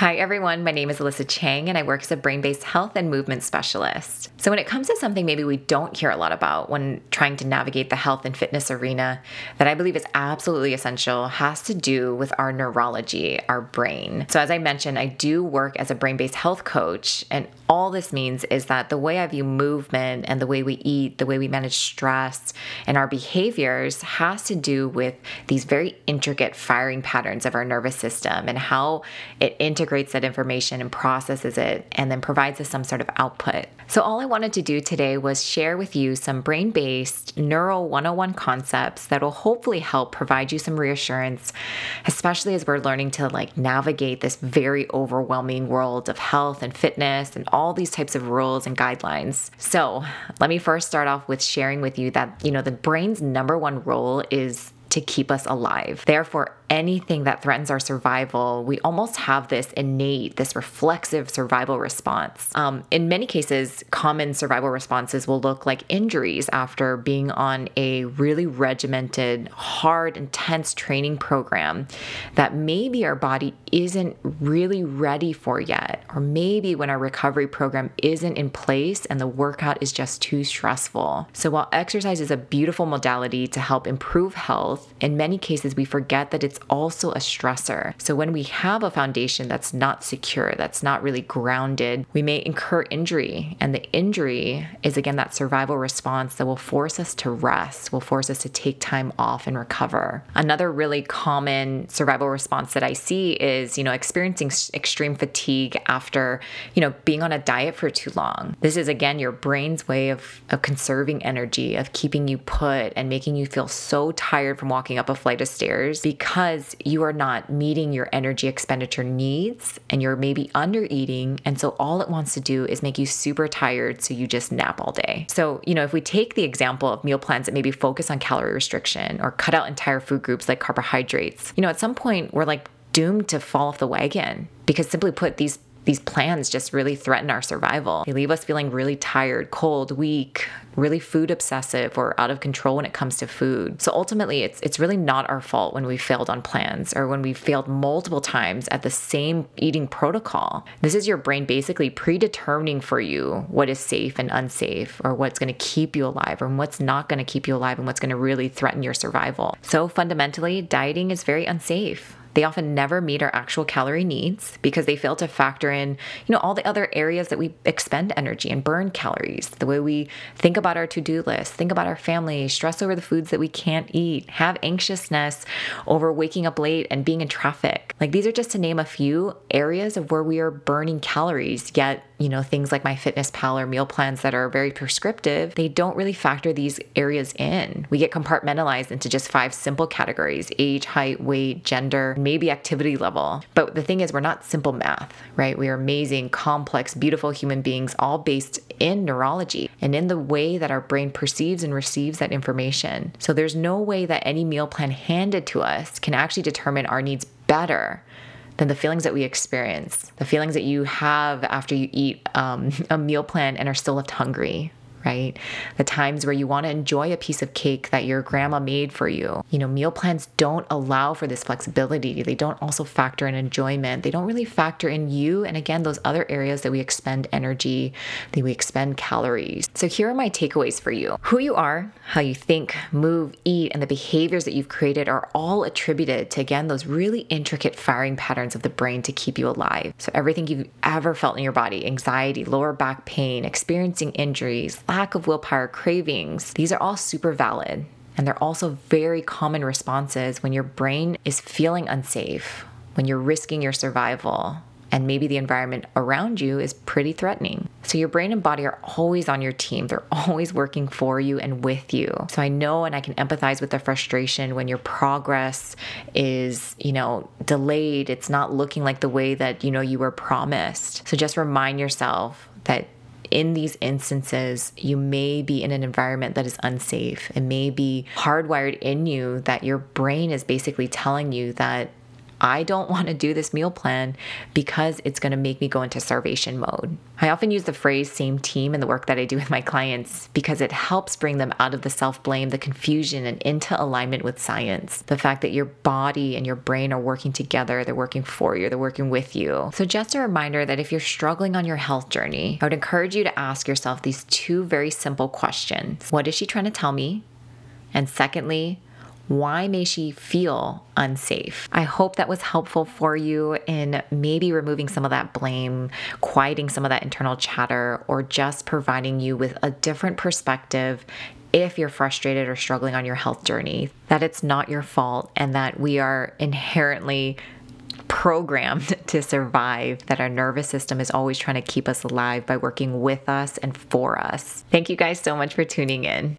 Hi, everyone. My name is Alyssa Chang, and I work as a brain based health and movement specialist. So, when it comes to something maybe we don't hear a lot about when trying to navigate the health and fitness arena, that I believe is absolutely essential has to do with our neurology, our brain. So, as I mentioned, I do work as a brain based health coach, and all this means is that the way I view movement and the way we eat, the way we manage stress, and our behaviors has to do with these very intricate firing patterns of our nervous system and how it integrates that information and processes it and then provides us some sort of output. So, all I wanted to do today was share with you some brain based Neuro 101 concepts that will hopefully help provide you some reassurance, especially as we're learning to like navigate this very overwhelming world of health and fitness and all these types of rules and guidelines. So, let me first start off with sharing with you that, you know, the brain's number one role is to keep us alive. Therefore, anything that threatens our survival, we almost have this innate, this reflexive survival response. Um, in many cases, common survival responses will look like injuries after being on a really regimented, hard, intense training program that maybe our body isn't really ready for yet, or maybe when our recovery program isn't in place and the workout is just too stressful. So, while exercise is a beautiful modality to help improve health, in many cases we forget that it's also a stressor. So when we have a foundation that's not secure, that's not really grounded, we may incur injury. And the injury is again that survival response that will force us to rest, will force us to take time off and recover. Another really common survival response that I see is, you know, experiencing extreme fatigue after, you know, being on a diet for too long. This is again your brain's way of, of conserving energy, of keeping you put and making you feel so tired from walking up a flight of stairs because you are not meeting your energy expenditure needs and you're maybe under eating. And so all it wants to do is make you super tired. So you just nap all day. So, you know, if we take the example of meal plans that maybe focus on calorie restriction or cut out entire food groups like carbohydrates, you know, at some point we're like doomed to fall off the wagon because simply put, these these plans just really threaten our survival. They leave us feeling really tired, cold, weak, really food obsessive or out of control when it comes to food. So ultimately, it's it's really not our fault when we failed on plans or when we failed multiple times at the same eating protocol. This is your brain basically predetermining for you what is safe and unsafe or what's going to keep you alive or what's not going to keep you alive and what's going to really threaten your survival. So fundamentally, dieting is very unsafe. They often never meet our actual calorie needs because they fail to factor in, you know, all the other areas that we expend energy and burn calories, the way we think about our to-do list, think about our family, stress over the foods that we can't eat, have anxiousness over waking up late and being in traffic. Like these are just to name a few areas of where we are burning calories, yet you know, things like MyFitnessPal or meal plans that are very prescriptive, they don't really factor these areas in. We get compartmentalized into just five simple categories age, height, weight, gender, maybe activity level. But the thing is, we're not simple math, right? We are amazing, complex, beautiful human beings, all based in neurology and in the way that our brain perceives and receives that information. So there's no way that any meal plan handed to us can actually determine our needs better than the feelings that we experience, the feelings that you have after you eat um, a meal plan and are still left hungry, right? The times where you want to enjoy a piece of cake that your grandma made for you. You know, meal plans don't allow for this flexibility. They don't also factor in enjoyment. They don't really factor in you and again, those other areas that we expend energy, that we expend calories. So here are my takeaways for you. Who you are, how you think, move, eat, and the behaviors that you've created are all attributed to again those really intricate firing patterns of the brain to keep you alive. So everything you've ever felt in your body, anxiety, lower back pain, experiencing injuries, lack of willpower, cravings, these are all super valid. And they're also very common responses when your brain is feeling unsafe, when you're risking your survival, and maybe the environment around you is pretty threatening. So your brain and body are always on your team. They're always working for you and with you. So I know and I can empathize with the frustration when your progress is, you know, delayed. It's not looking like the way that, you know, you were promised. So just remind yourself that in these instances, you may be in an environment that is unsafe. It may be hardwired in you that your brain is basically telling you that I don't want to do this meal plan because it's going to make me go into starvation mode. I often use the phrase same team in the work that I do with my clients because it helps bring them out of the self blame, the confusion, and into alignment with science. The fact that your body and your brain are working together, they're working for you, they're working with you. So, just a reminder that if you're struggling on your health journey, I would encourage you to ask yourself these two very simple questions What is she trying to tell me? And secondly, why may she feel unsafe? I hope that was helpful for you in maybe removing some of that blame, quieting some of that internal chatter, or just providing you with a different perspective if you're frustrated or struggling on your health journey, that it's not your fault and that we are inherently programmed to survive, that our nervous system is always trying to keep us alive by working with us and for us. Thank you guys so much for tuning in.